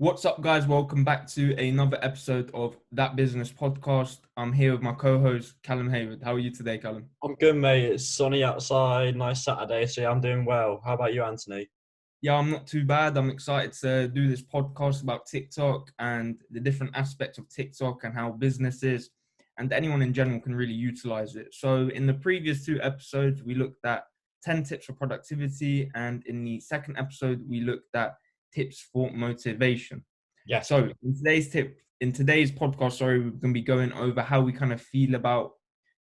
What's up, guys? Welcome back to another episode of That Business Podcast. I'm here with my co-host Callum Hayward. How are you today, Callum? I'm good, mate. It's sunny outside, nice Saturday, so yeah, I'm doing well. How about you, Anthony? Yeah, I'm not too bad. I'm excited to do this podcast about TikTok and the different aspects of TikTok and how businesses and anyone in general can really utilize it. So, in the previous two episodes, we looked at 10 tips for productivity, and in the second episode, we looked at tips for motivation. Yeah. So, in today's tip, in today's podcast, sorry, we're going to be going over how we kind of feel about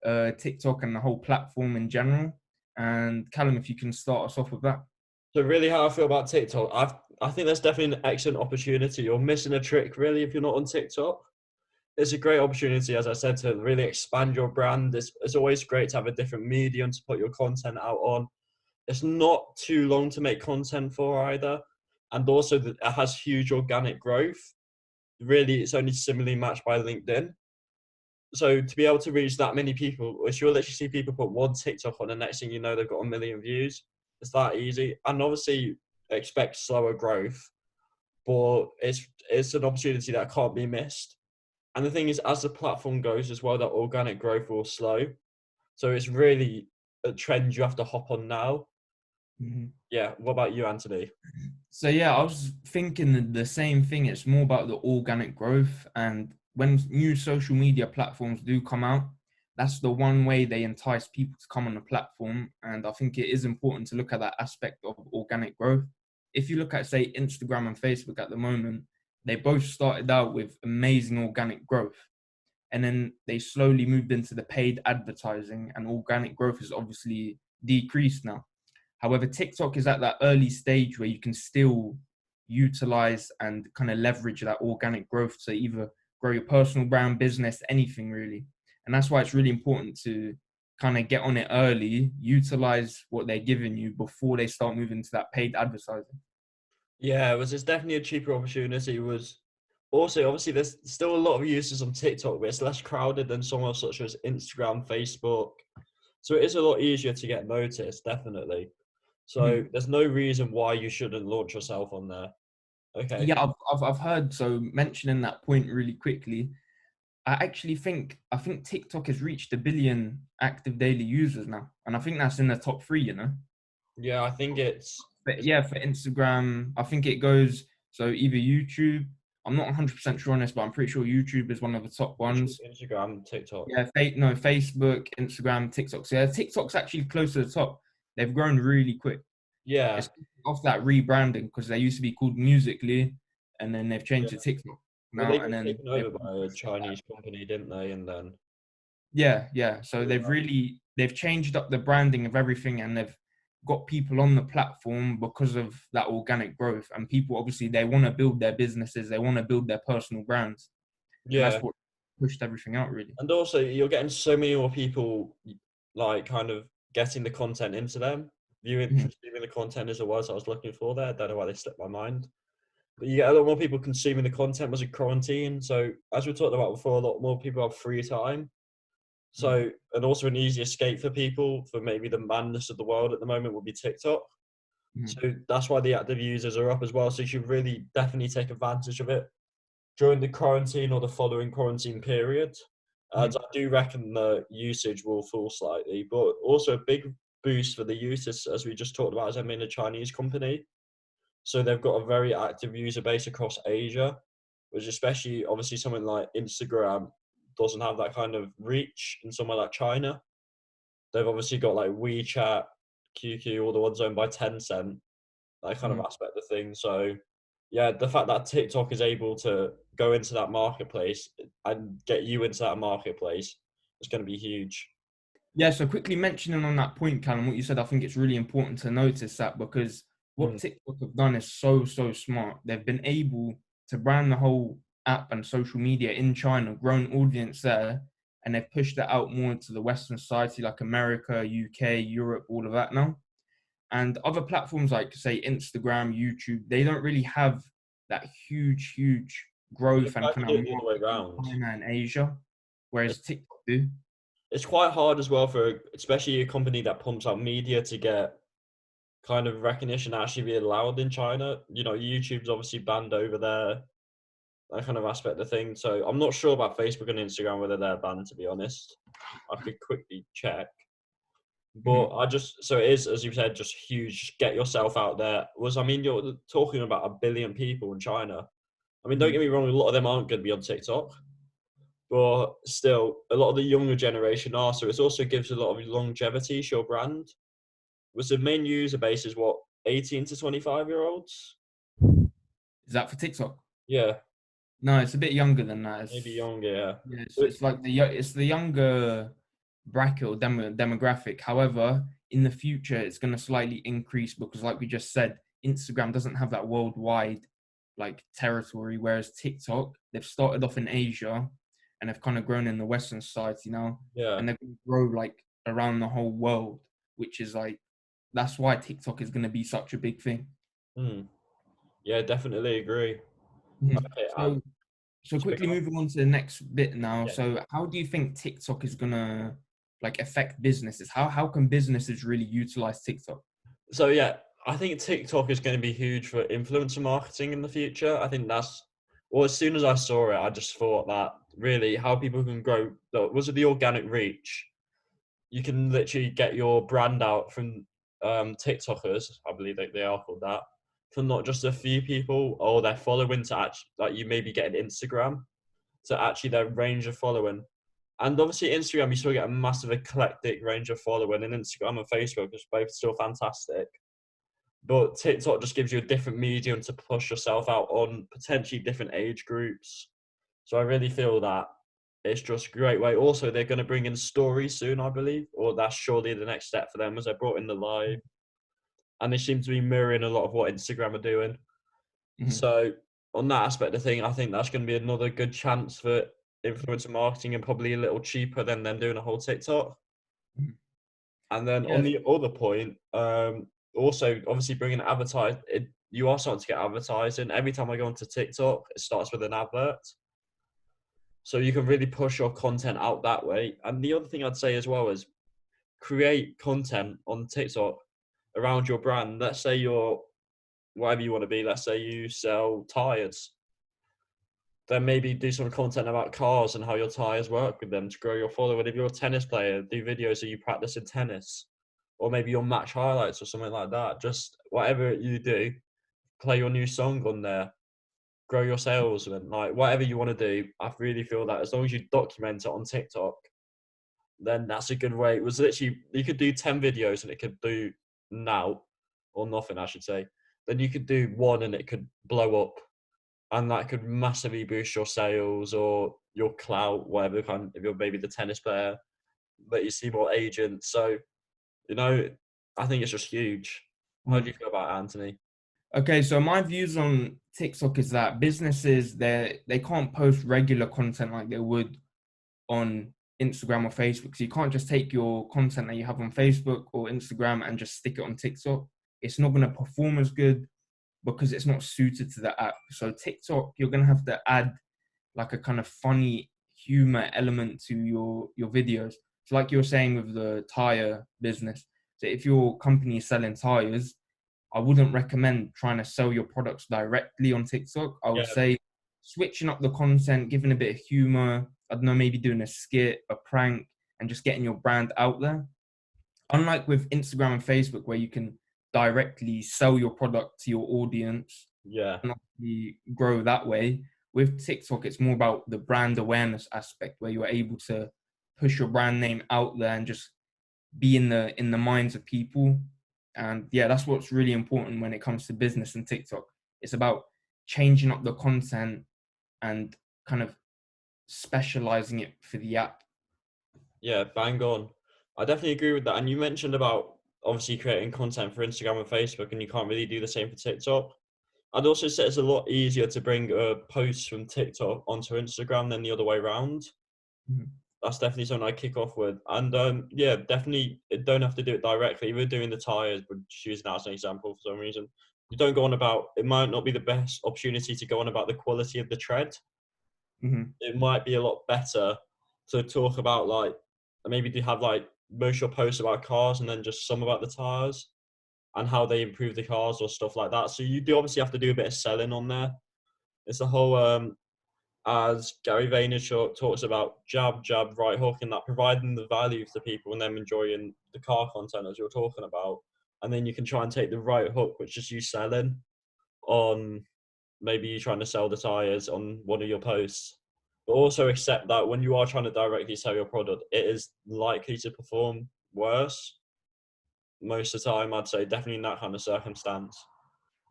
uh, TikTok and the whole platform in general. And Callum, if you can start us off with that. So, really, how I feel about TikTok, I've, I think that's definitely an excellent opportunity. You're missing a trick, really, if you're not on TikTok. It's a great opportunity, as I said, to really expand your brand. It's, it's always great to have a different medium to put your content out on. It's not too long to make content for either. And also, that it has huge organic growth. Really, it's only similarly matched by LinkedIn. So, to be able to reach that many people, which you'll literally see people put one TikTok on, the next thing you know, they've got a million views. It's that easy. And obviously, expect slower growth, but it's it's an opportunity that can't be missed and the thing is, as the platform goes as well, that organic growth will slow. So it's really a trend you have to hop on now. Mm-hmm. Yeah. What about you, Anthony? So yeah, I was thinking the same thing. It's more about the organic growth, and when new social media platforms do come out, that's the one way they entice people to come on the platform. And I think it is important to look at that aspect of organic growth. If you look at say Instagram and Facebook at the moment, they both started out with amazing organic growth. And then they slowly moved into the paid advertising, and organic growth has obviously decreased now. However, TikTok is at that early stage where you can still utilize and kind of leverage that organic growth to either grow your personal brand, business, anything really. And that's why it's really important to kind of get on it early, utilize what they're giving you before they start moving to that paid advertising. Yeah, it was just definitely a cheaper opportunity. It was also obviously there's still a lot of users on TikTok, but it's less crowded than somewhere such as Instagram, Facebook. So it is a lot easier to get noticed, definitely. So mm-hmm. there's no reason why you shouldn't launch yourself on there. Okay. Yeah, I've, I've I've heard. So mentioning that point really quickly, I actually think I think TikTok has reached a billion active daily users now, and I think that's in the top three. You know. Yeah, I think it's but yeah, for Instagram, I think it goes so either YouTube. I'm not 100 percent sure on this, but I'm pretty sure YouTube is one of the top ones. Instagram, TikTok. Yeah, no, Facebook, Instagram, TikTok. So yeah, TikTok's actually close to the top. They've grown really quick. Yeah. It's off that rebranding because they used to be called Musical.ly, and then they've changed yeah. to TikTok now. Well, and then taken over by a Chinese company, didn't they? And then. Yeah, yeah. So they've really they've changed up the branding of everything, and they've got people on the platform because of that organic growth and people obviously they want to build their businesses they want to build their personal brands yeah and that's what pushed everything out really and also you're getting so many more people like kind of getting the content into them viewing mm-hmm. consuming the content as it was i was looking for there i don't know why they slipped my mind but you get a lot more people consuming the content was a quarantine so as we talked about before a lot more people have free time so, mm. and also an easy escape for people for maybe the madness of the world at the moment would be TikTok. Mm. So that's why the active users are up as well. So you should really definitely take advantage of it during the quarantine or the following quarantine period. Mm. And I do reckon the usage will fall slightly, but also a big boost for the users, as we just talked about, as I'm in a Chinese company. So they've got a very active user base across Asia, which especially obviously something like Instagram doesn't have that kind of reach in somewhere like China. They've obviously got like WeChat, QQ, all the ones owned by Tencent, that kind mm. of aspect of things. So, yeah, the fact that TikTok is able to go into that marketplace and get you into that marketplace is going to be huge. Yeah, so quickly mentioning on that point, Callum, what you said, I think it's really important to notice that because what mm. TikTok have done is so, so smart. They've been able to brand the whole app and social media in China, grown audience there, and they've pushed it out more into the Western society like America, UK, Europe, all of that now. And other platforms like say Instagram, YouTube, they don't really have that huge, huge growth and kind of all the way around China and Asia, whereas TikTok do. It's quite hard as well for especially a company that pumps out media to get kind of recognition actually be allowed in China. You know, YouTube's obviously banned over there, that kind of aspect of thing. So I'm not sure about Facebook and Instagram whether they're banned. To be honest, I could quickly check. But mm-hmm. I just so it is as you said, just huge. Get yourself out there. Was I mean you're talking about a billion people in China. I mean, don't mm-hmm. get me wrong, a lot of them aren't going to be on TikTok, but still, a lot of the younger generation are. So it also gives a lot of longevity to your brand. Was the main user base is what 18 to 25 year olds? Is that for TikTok? Yeah, No, it's a bit younger than that. It's, maybe younger. Yeah. Yeah, it's, it's like the it's the younger bracket or demo, demographic. However, in the future, it's going to slightly increase because, like we just said, Instagram doesn't have that worldwide like territory, whereas TikTok they've started off in Asia and they've kind of grown in the Western society now, Yeah. and they're going to grow like around the whole world, which is like that's why TikTok is going to be such a big thing. Hmm. Yeah, definitely agree. Mhm. Okay, So, um, so quickly moving on to the next bit now. Yeah. So, how do you think TikTok is gonna like affect businesses? How how can businesses really utilize TikTok? so yeah, I think TikTok is going to be huge for influencer marketing in the future. I think that's well, as soon as I saw it, I just thought that really how people can grow. Was it the organic reach? You can literally get your brand out from um, TikTokers. I believe they, they are called that. From not just a few people or their following to actually like you maybe get an Instagram to actually their range of following. And obviously Instagram, you still get a massive eclectic range of following, and Instagram and Facebook is both still fantastic. But TikTok just gives you a different medium to push yourself out on potentially different age groups. So I really feel that it's just a great way. Also, they're going to bring in stories soon, I believe, or that's surely the next step for them as they brought in the live, and they seem to be mirroring a lot of what Instagram are doing. Mhm. So on that aspect of thing, I think that's going to be another good chance for influencer marketing and probably a little cheaper than them doing a whole TikTok. Mhm. And then Yeah. on the other point, um, also obviously bringing advertise, it, you are starting to get advertising. Every time I go onto TikTok, it starts with an advert. So you can really push your content out that way. And the other thing I'd say as well is create content on TikTok around your brand. Let's say you're whatever you want to be. Let's say you sell tires. Then maybe do some content about cars and how your tires work with them to grow your following. If you're a tennis player, do videos of you practicing tennis, or maybe your match highlights or something like that. Just whatever you do, play your new song on there, grow your sales, and like whatever you want to do. I really feel that as long as you document it on TikTok, then that's a good way. It was literally you could do ten videos and it could do now or nothing, I should say. Then you could do one and it could blow up, and that could massively boost your sales or your clout, whatever kind. If you're maybe the tennis player, but you see more agents. So, you know, I think it's just huge. How do you feel about Anthony? Okay, so my views on TikTok is that businesses they they can't post regular content like they would on Instagram or Facebook. So you can't just take your content that you have on Facebook or Instagram and just stick it on TikTok. It's not going to perform as good because it's not suited to the app. So TikTok, you're going to have to add like a kind of funny humor element to your your videos. So like you're saying with the tire business. So if your company is selling tires, I wouldn't recommend trying to sell your products directly on TikTok. I would Yeah. say switching up the content, giving a bit of humor. I don't know, maybe doing a skit, a prank, and just getting your brand out there. Unlike with Instagram and Facebook, where you can directly sell your product to your audience Yeah, and grow that way. With TikTok, it's more about the brand awareness aspect, where you're able to push your brand name out there and just be in the in the minds of people. And yeah, that's what's really important when it comes to business and TikTok. It's about changing up the content and kind of specializing it for the app. yeah, bang on. I definitely agree with that. And you mentioned about obviously creating content for Instagram and Facebook, and you can't really do the same for TikTok. I'd also say it's a lot easier to bring uh, posts from TikTok onto Instagram than the other way around. Mhm. That's definitely something I kick off with. And um, yeah, definitely don't have to do it directly. We're doing the tires, but just using that as an example for some reason. You don't go on about it might not be the best opportunity to go on about the quality of the tread. Mhm. It might be a lot better to talk about like maybe do have like most of your posts about cars and then just some about the tires. and how they improve the cars or stuff like that. So you do obviously have to do a bit of selling on there. It's the whole um, as Gary Vaynerchuk talks about jab, jab, right hook, and that providing the value to people and them enjoying the car content as you're talking about. And then you can try and take the right hook, which is you selling on maybe you trying to sell the tires on one of your posts. But also accept that when you are trying to directly sell your product, it is likely to perform worse. Most of the time, I'd say definitely in that kind of circumstance.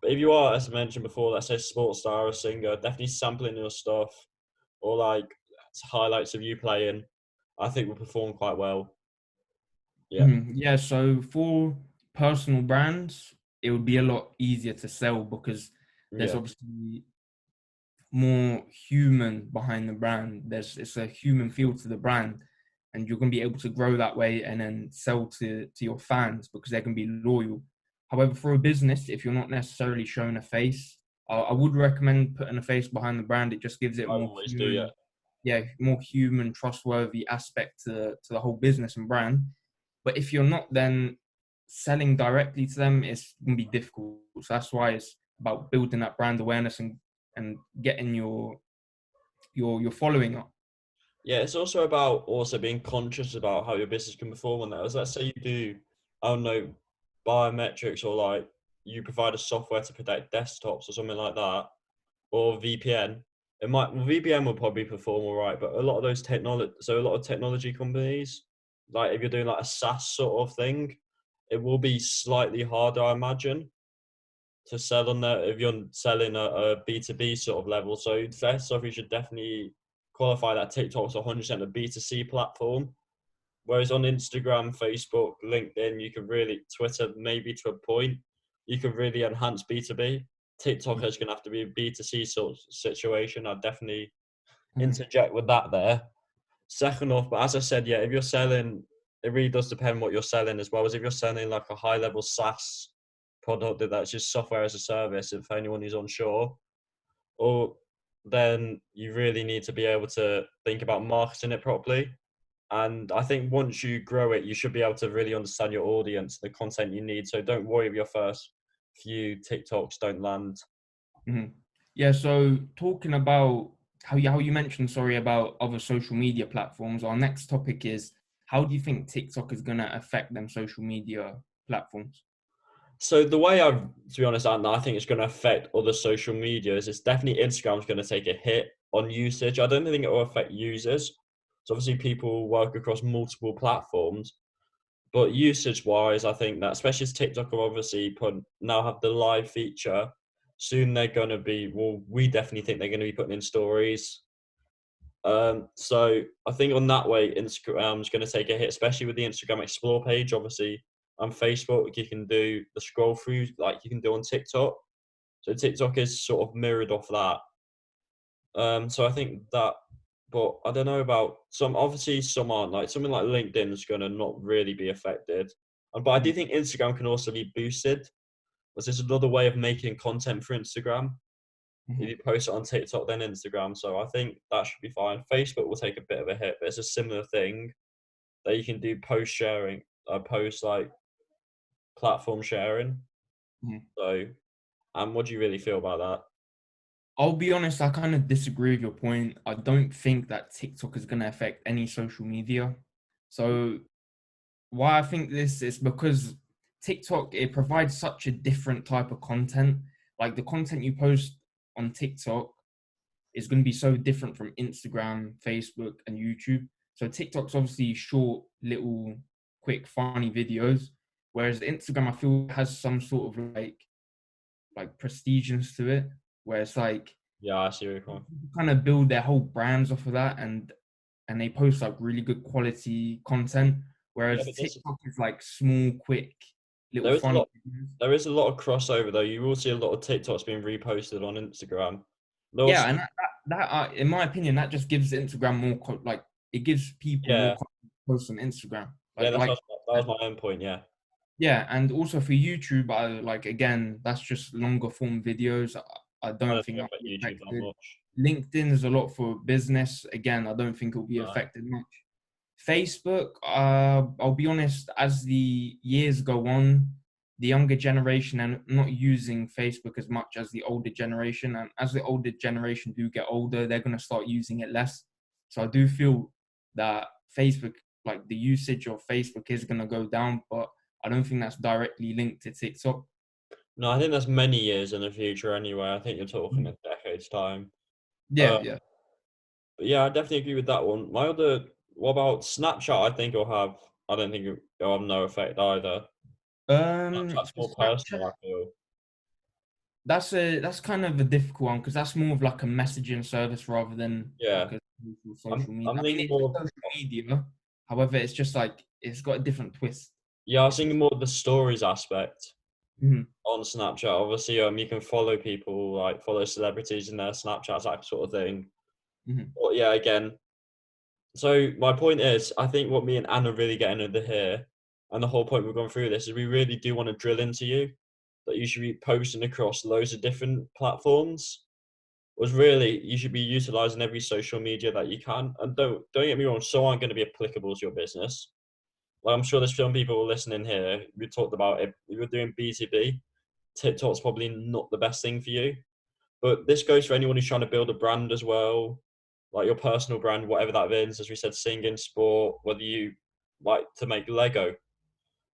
But if you are, as I mentioned before, let's say a sports star or singer, definitely sampling your stuff or like highlights of you playing, I think will perform quite well. Yeah. Mm-hmm. Yeah. So for personal brands, it would be a lot easier to sell because there's yeah. obviously more human behind the brand. There's it's a human feel to the brand, and you're going to be able to grow that way and then sell to to your fans because they're going to be loyal. However, for a business, if you're not necessarily showing a face, I, I would recommend putting a face behind the brand. It just gives it more human, do, yeah. yeah, more human, trustworthy aspect to to the whole business and brand. But if you're not, then selling directly to them is going to be difficult. So that's why it's about building that brand awareness and and getting your your your following up. Yeah, it's also about also being conscious about how your business can perform on that. As let's say you do, I don't know, biometrics or like you provide a software to protect desktops or something like that, or VPN. It might well, VPN will probably perform all right, but a lot of those technology, so a lot of technology companies, like if you're doing like a SaaS sort of thing, it will be slightly harder, I imagine, to sell on that if you're selling a a B2B sort of level. So first off, you should definitely qualify that TikTok's 100% a B2C platform. Whereas on Instagram, Facebook, LinkedIn, you can really, Twitter, maybe to a point, you can really enhance B2B. TikTok is going to have to be a B2C sort of situation. I'd definitely mm. interject with that there. Second off, but as I said, yeah, if you're selling, it really does depend what you're selling as well as if you're selling like a high level SaaS product that that's just software as a service, if anyone is unsure, or then you really need to be able to think about marketing it properly. And I think once you grow it, you should be able to really understand your audience, the content you need. So don't worry if your first few TikToks don't land. Mm-hmm. Yeah. So talking about how you how you mentioned sorry about other social media platforms. Our next topic is how do you think TikTok is going to affect them social media platforms? So the way I've, to be honest, and I think it's going to affect other social medias. It's definitely Instagram's going to take a hit on usage. I don't think it will affect users. So obviously people work across multiple platforms, but usage wise, I think that especially as TikTok will obviously put now have the live feature. Soon they're going to be well. We definitely think they're going to be putting in stories. Um, so I think on that way, Instagram's going to take a hit, especially with the Instagram Explore page. Obviously, on Facebook, you can do the scroll through like you can do on TikTok. So TikTok is sort of mirrored off that. Um, so I think that, but I don't know about some. Obviously, some aren't like something like LinkedIn is going to not really be affected. But I do think Instagram can also be boosted. Which this another way of making content for Instagram. Mm-hmm. If you post it on TikTok, then Instagram. So I think that should be fine. Facebook will take a bit of a hit, but it's a similar thing that you can do post sharing, uh, post like platform sharing. Mm. So, um, what do you really feel about that? I'll be honest, I kind of disagree with your point. I don't think that TikTok is going to affect any social media. So, why I think this is because TikTok it provides such a different type of content. Like the content you post on TikTok is going to be so different from Instagram, Facebook, and YouTube. So TikTok's obviously short, little, quick, funny videos, Whereas Instagram, I feel has some sort of like like prestigious to it, where it's like yeah, I see where you're Kind of build their whole brands off of that, and and they post like really good quality content. Whereas yeah, TikTok is like small, quick, little there fun. Lot, there is a lot of crossover though. You will see a lot of TikToks being reposted on Instagram. There's yeah, and that, that, that uh, in my opinion, that just gives Instagram more co- like it gives people yeah. more posts on Instagram. Like, yeah, that's like, that was my own point. Yeah. Yeah, and also for YouTube, I like again, that's just longer form videos. I, I don't, I think YouTube LinkedIn is a lot for business. Again, I don't think it'll be affected much. Facebook, uh, I'll be honest, as the years go on, the younger generation and not using Facebook as much as the older generation. And as the older generation do get older, they're going to start using it less. So I do feel that Facebook, like the usage of Facebook, is going to go down, but I don't think that's directly linked to TikTok. No, I think that's many years in the future anyway. I think you're talking Mm. a decade's time. Yeah, Uh, yeah. But yeah, I definitely agree with that one. My other, what about Snapchat? I think it'll have. I don't think it- it'll have no effect either. Um, Snapchat's more personal. I feel. that's a that's kind of a difficult one because that's more of like a messaging service rather than Yeah. like social I'm- social media. I'm I mean, it's social media. However, it's just like it's got a different twist. Yeah, I was thinking more of the stories aspect Mhm. on Snapchat. Obviously, um, you can follow people like follow celebrities in their Snapchats, that sort of thing. Mhm. But yeah, again. So my point is, I think what me and Anna really getting into here, and the whole point we're going through this is we really do want to drill into you that you should be posting across loads of different platforms. Was really you should be utilizing every social media that you can, and don't don't get me wrong, some aren't going to be applicable to your business. Like I'm sure there's some people listening here. We talked about it. You're doing B2B, TikTok's probably not the best thing for you. But this goes for anyone who's trying to build a brand as well, like your personal brand, whatever that is. As we said, singing, sport, whether you like to make Lego,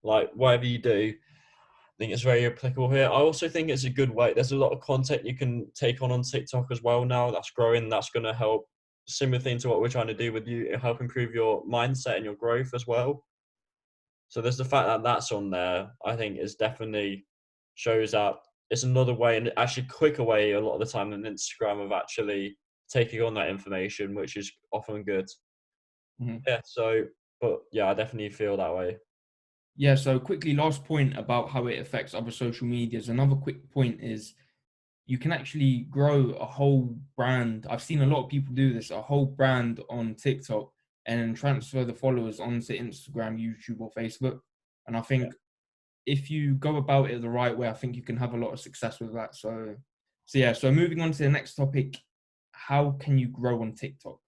like whatever you do, I think it's very applicable here. I also think it's a good way. There's a lot of content you can take on on TikTok as well now. That's growing. That's going to help. Similar thing to what we're trying to do with you, help improve your mindset and your growth as well. So there's the fact that that's on there. I think is definitely shows that it's another way and actually quicker way a lot of the time than Instagram of actually taking on that information, which is often good. Mhm. Yeah. So, but yeah, I definitely feel that way. Yeah. So quickly, last point about how it affects other social medias. Another quick point is you can actually grow a whole brand. I've seen a lot of people do this, a whole brand on TikTok and transfer the followers onto Instagram, YouTube, or Facebook. And I think if you go about it the right way, I think you can have a lot of success with that. So, so yeah. So moving on to the next topic, how can you grow on TikTok?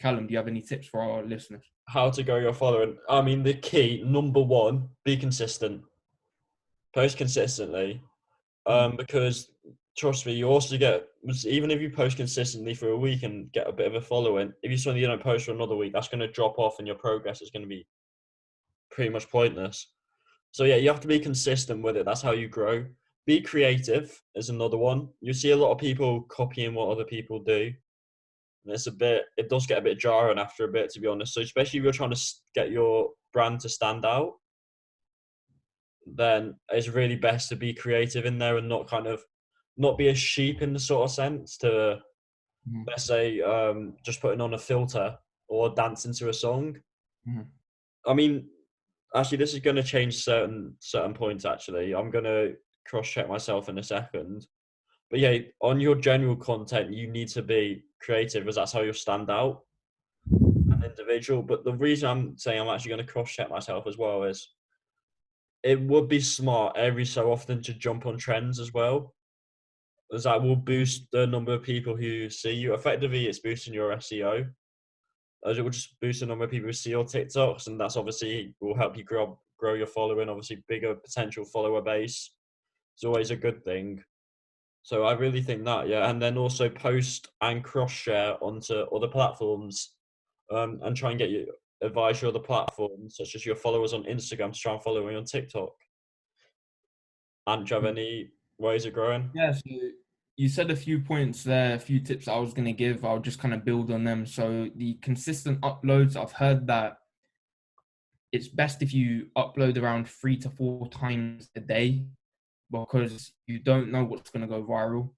Callum, do you have any tips for our listeners? How to grow your following? I mean, the key number one: be consistent. Post consistently, um, because trust me, you also get even if you post consistently for a week and get a bit of a following. If you suddenly you don't post for another week, that's going to drop off, and your progress is going to be pretty much pointless. So yeah, you have to be consistent with it. That's how you grow. Be creative is another one. You see a lot of people copying what other people do. And it's a bit, it does get a bit jarring after a bit, to be honest. So especially if you're trying to get your brand to stand out, then it's really best to be creative in there and not kind of, not be a sheep in the sort of sense to, Mhm. let's say, um, just putting on a filter or dancing to a song. Mhm. I mean, actually, this is going to change certain certain points. Actually, I'm going to cross check myself in a second. But yeah, on your general content, you need to be creative, as that's how you'll stand out an individual. But the reason I'm saying I'm actually going to cross check myself as well is it would be smart every so often to jump on trends as well, that will boost the number of people who see you. Effectively, it's boosting your SEO as it will just boost the number of people who see your TikToks, and that's obviously will help you grow grow your following. Obviously, bigger potential follower base is always a good thing. So I really think that, yeah, and then also post and cross share onto other platforms, um, and try and get you advise your other platforms, such as your followers on Instagram, to try and follow you on TikTok. And do you have any ways of growing? Yeah, so you said a few points there, a few tips I was going to give. I'll just kind of build on them. So, the consistent uploads, I've heard that it's best if you upload around three to four times a day because you don't know what's going to go viral.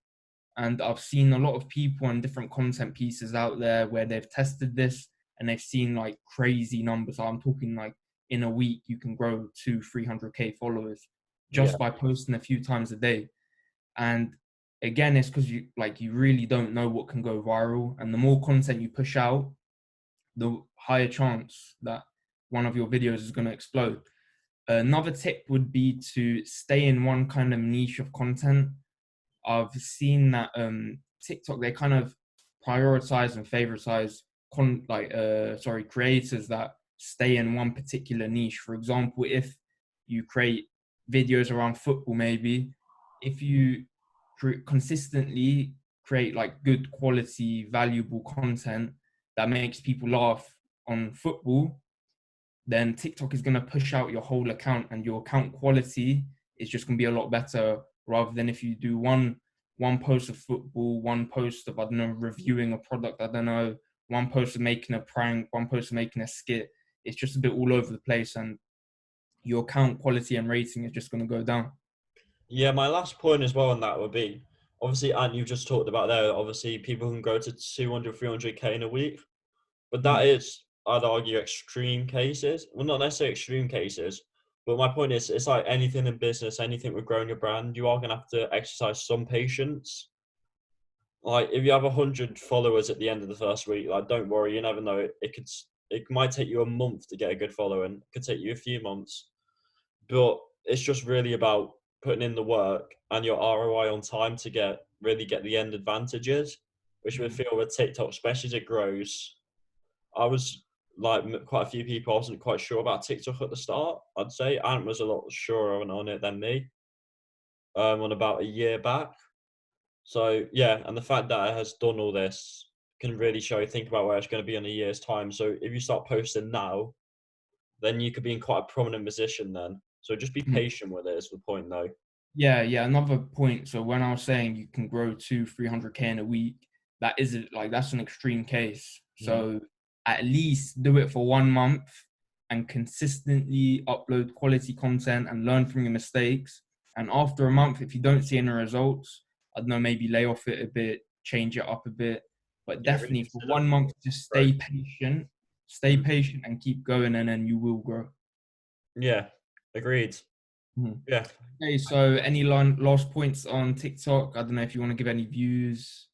And I've seen a lot of people and different content pieces out there where they've tested this and they've seen like crazy numbers. I'm talking like in a week, you can grow to 300k followers just Yeah. by posting a few times a day. And again, it's because you like you really don't know what can go viral. And the more content you push out, the higher chance that one of your videos is going to explode. Another tip would be to stay in one kind of niche of content. I've seen that um, TikTok they kind of prioritize and favoritize con like uh sorry creators that stay in one particular niche. For example, if you create videos around football, maybe if you cre- consistently create like good quality, valuable content that makes people laugh on football, then TikTok is going to push out your whole account and your account quality is just going to be a lot better rather than if you do one one post of football, one post of I don't know reviewing a product, I don't know, one post of making a prank, one post of making a skit. It's just a bit all over the place, and your account quality and rating is just going to go down. Yeah, my last point as well on that would be obviously, and you've just talked about there, obviously, people can go to 200, 300k in a week, but that Mm. is, I'd argue, extreme cases. Well, not necessarily extreme cases, but my point is, it's like anything in business, anything with growing your brand, you are going to have to exercise some patience. Like, if you have 100 followers at the end of the first week, like, don't worry, you never know. It, it could, it might take you a month to get a good following, it could take you a few months, but it's just really about putting in the work and your ROI on time to get really get the end advantages, which we Mhm. feel with TikTok, especially as it grows. I was like quite a few people I wasn't quite sure about TikTok at the start. I'd say Ant was a lot surer on, on it than me. Um, on about a year back. So yeah, and the fact that it has done all this can really show you think about where it's going to be in a year's time. So if you start posting now, then you could be in quite a prominent position then. So just be Mhm. patient with it is the point though. Yeah, yeah. Another point. So when I was saying you can grow to 300k in a week, that isn't like that's an extreme case. So at least do it for one month and consistently upload quality content and learn from your mistakes. And after a month, if you don't see any results, I don't know, maybe lay off it a bit, change it up a bit. But Yeah, really definitely for one month, just stay growth. patient, stay Mhm. patient and keep going, and then you will grow. Yeah, agreed. Mhm. Yeah. Okay, so any line, last points on TikTok? I don't know if you want to give any views.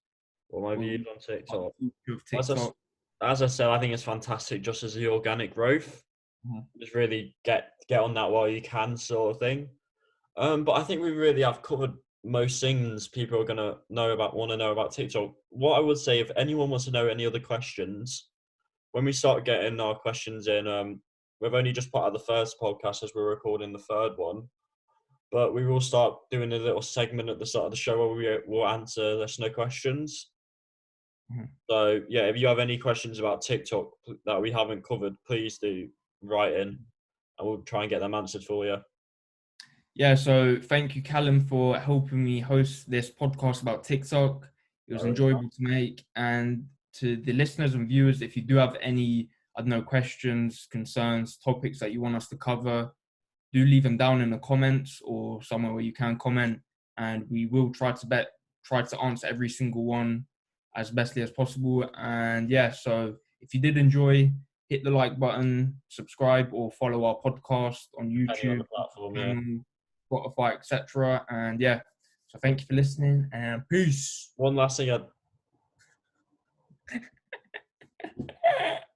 Well, my views on TikTok. of As I, TikTok. as I said, I think it's fantastic just as the organic growth. Mhm. Just really get get on that while you can, sort of thing. Um, but I think we really have covered most things people are gonna know about, want to know about TikTok. What I would say, if anyone wants to know any other questions, when we start getting our questions in, um, we've only just put out the first podcast as we're recording the third one, but we will start doing a little segment at the start of the show where we will answer listener questions. Mhm. So yeah, if you have any questions about TikTok that we haven't covered, please do write in, and we'll try and get them answered for you. Yeah, so thank you, Callum, for helping me host this podcast about TikTok. It was enjoyable to make. And to the listeners and viewers, if you do have any, I don't know, questions, concerns, topics that you want us to cover, do leave them down in the comments or somewhere where you can comment. And we will try to bet try to answer every single one as bestly as possible. And yeah, so if you did enjoy, hit the like button, subscribe or follow our podcast on YouTube platform, yeah. um, Spotify, etc. And yeah, so thank you for listening and peace. One last thing I'd